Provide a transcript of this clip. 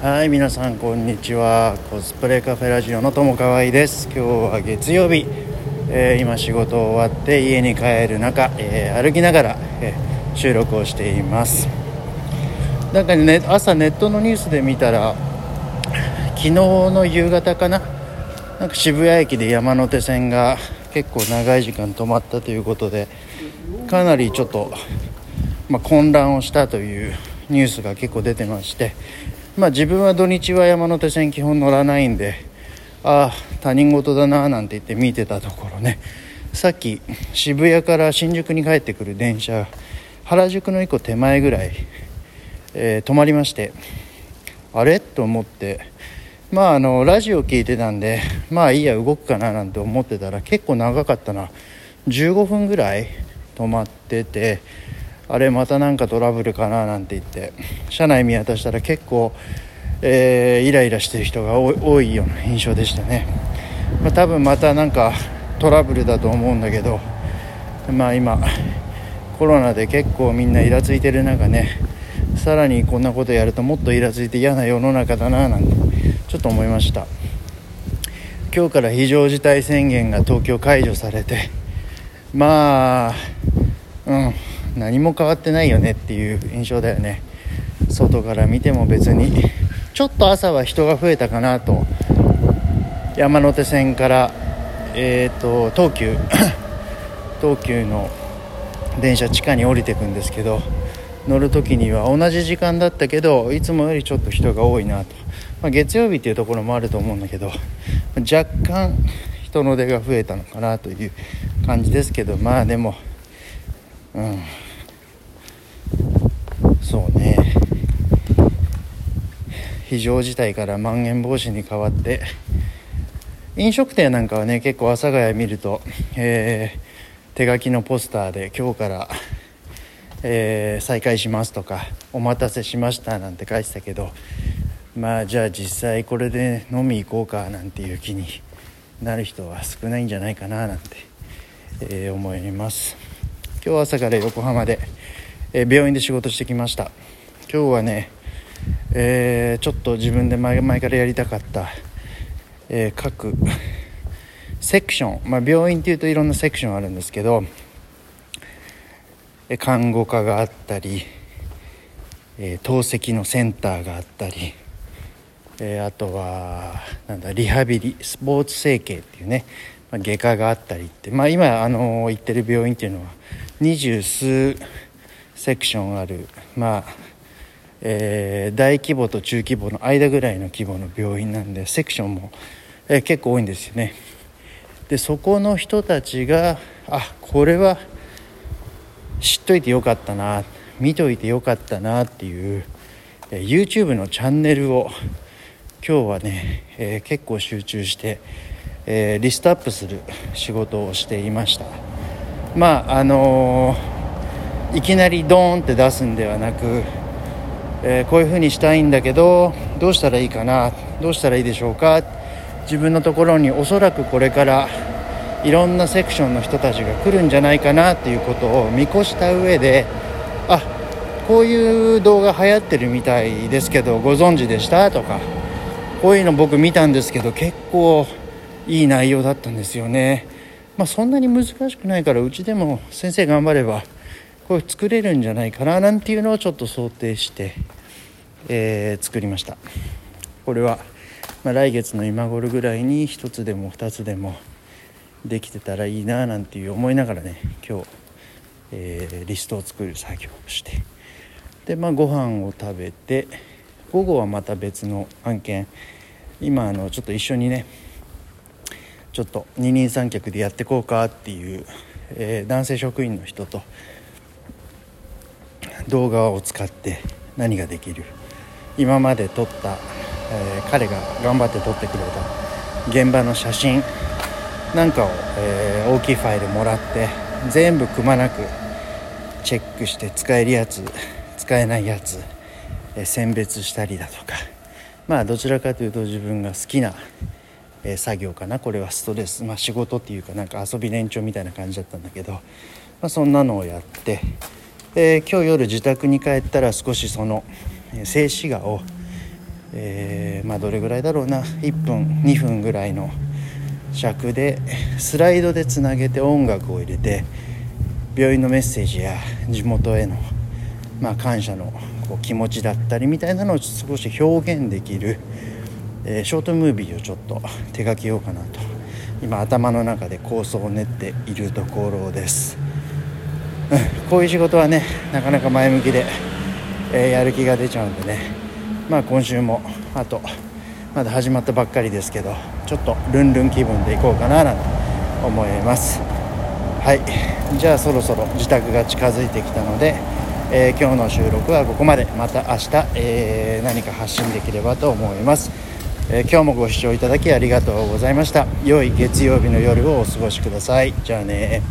はい皆さんこんにちは。コスプレカフェラジオの友川合です。今日は月曜日、えー、今仕事終わって家に帰る中、えー、歩きながら、えー、収録をしています。なんかね朝ネットのニュースで見たら昨日の夕方かな。なんか渋谷駅で山手線が結構長い時間止まったということでかなりちょっと、まあ、混乱をしたというニュースが結構出てましてまあ、自分は土日は山手線基本乗らないんでああ他人事だななんて言って見てたところね。さっき渋谷から新宿に帰ってくる電車原宿の1個手前ぐらい、えー、止まりましてあれ？と思って。まああのラジオ聞いてたんでまあいいや動くかななんて思ってたら結構長かったな。15分ぐらい止まっててあれまたなんかトラブルかななんて言って車内見渡したら結構、えー、イライラしてる人が多いような印象でしたね、まあ、多分またなんかトラブルだと思うんだけどまあ今コロナで結構みんなイラついてる中ねさらにこんなことやるともっとイラついて嫌な世の中だななんてちょっと思いました。今日から非常事態宣言が東京解除されてまあうん。何も変わってないよねっていう印象だよね。外から見ても別に。ちょっと朝は人が増えたかなと。山手線からえーと、東急。東急の電車地下に降りてくんですけど乗る時には同じ時間だったけどいつもよりちょっと人が多いなと、まあ、月曜日っていうところもあると思うんだけど若干人の出が増えたのかなという感じですけどまあでもうん。そうね。非常事態からまん延防止に変わって飲食店なんかはね結構阿佐ヶ谷見ると、えー、手書きのポスターで今日から、えー、再開しますとかお待たせしましたなんて書いてたけどまあじゃあ実際これで飲み行こうかなんていう気になる人は少ないんじゃないかななんて、えー、思います。今日朝から横浜でえー、病院で仕事してきました。今日はね、えー、ちょっと自分で前々からやりたかった、えー、各セクション、まあ、病院っていうといろんなセクションあるんですけど看護科があったり、え透析のセンターがあったり、えあとはなんだリハビリスポーツ整形っていうね、ま、外科があったりって、まあ、今、あの行ってる病院っていうのは二十数セクションある、まあえー、大規模と中規模の間ぐらいの規模の病院なんでセクションも、えー、結構多いんですよね。でそこの人たちがあこれは知っといてよかったな見といてよかったなっていう、えー、YouTube のチャンネルを今日はね、えー、結構集中して、えー、リストアップする仕事をしていました。まああのーいきなりドーンって出すんではなく、えー、こういうふうにしたいんだけどどうしたらいいかなどうしたらいいでしょうか自分のところにおそらくこれからいろんなセクションの人たちが来るんじゃないかなっていうことを見越した上であこういう動画流行ってるみたいですけどご存知でした？とかこういうの僕見たんですけど結構いい内容だったんですよね。まあ、そんなに難しくないからうちでも先生頑張ればこれ作れるんじゃないかななんていうのをちょっと想定して、えー、作りました。これは、まあ、来月の今頃ぐらいに1つでも2つでもできてたらいいななんていう思いながらね今日、えー、リストを作る作業をして。でまあご飯を食べて午後はまた別の案件。今あのちょっと一緒にねちょっと二人三脚でやってこうかっていう、えー、男性職員の人と動画を使って何ができる。今まで撮った、えー、彼が頑張って撮ってくれた現場の写真なんかを、えー、大きいファイルもらって全部くまなくチェックして使えるやつ使えないやつ、えー、選別したりだとかまあどちらかというと自分が好きな、えー、作業かな。これはストレス、まあ、仕事っていうかなんか遊び連長みたいな感じだったんだけど、まあ、そんなのをやってえー、今日夜自宅に帰ったら少しその静止画を、えー、まあ、どれぐらいだろうな。1分2分ぐらいの尺でスライドでつなげて音楽を入れて病院のメッセージや地元への、まあ、感謝のこう気持ちだったりみたいなのを少し表現できる、えー、ショートムービーをちょっと手掛けようかなと。今頭の中で構想を練っているところです、こういう仕事はねなかなか前向きで、えー、やる気が出ちゃうんでね。まあ今週もあとまだ始まったばっかりですけどちょっとルンルン気分でいこうかななんて思います。はい。じゃあそろそろ自宅が近づいてきたので、えー、今日の収録はここまで。また明日、えー、何か発信できればと思います、えー、今日もご視聴いただきありがとうございました。良い月曜日の夜をお過ごしください。じゃあね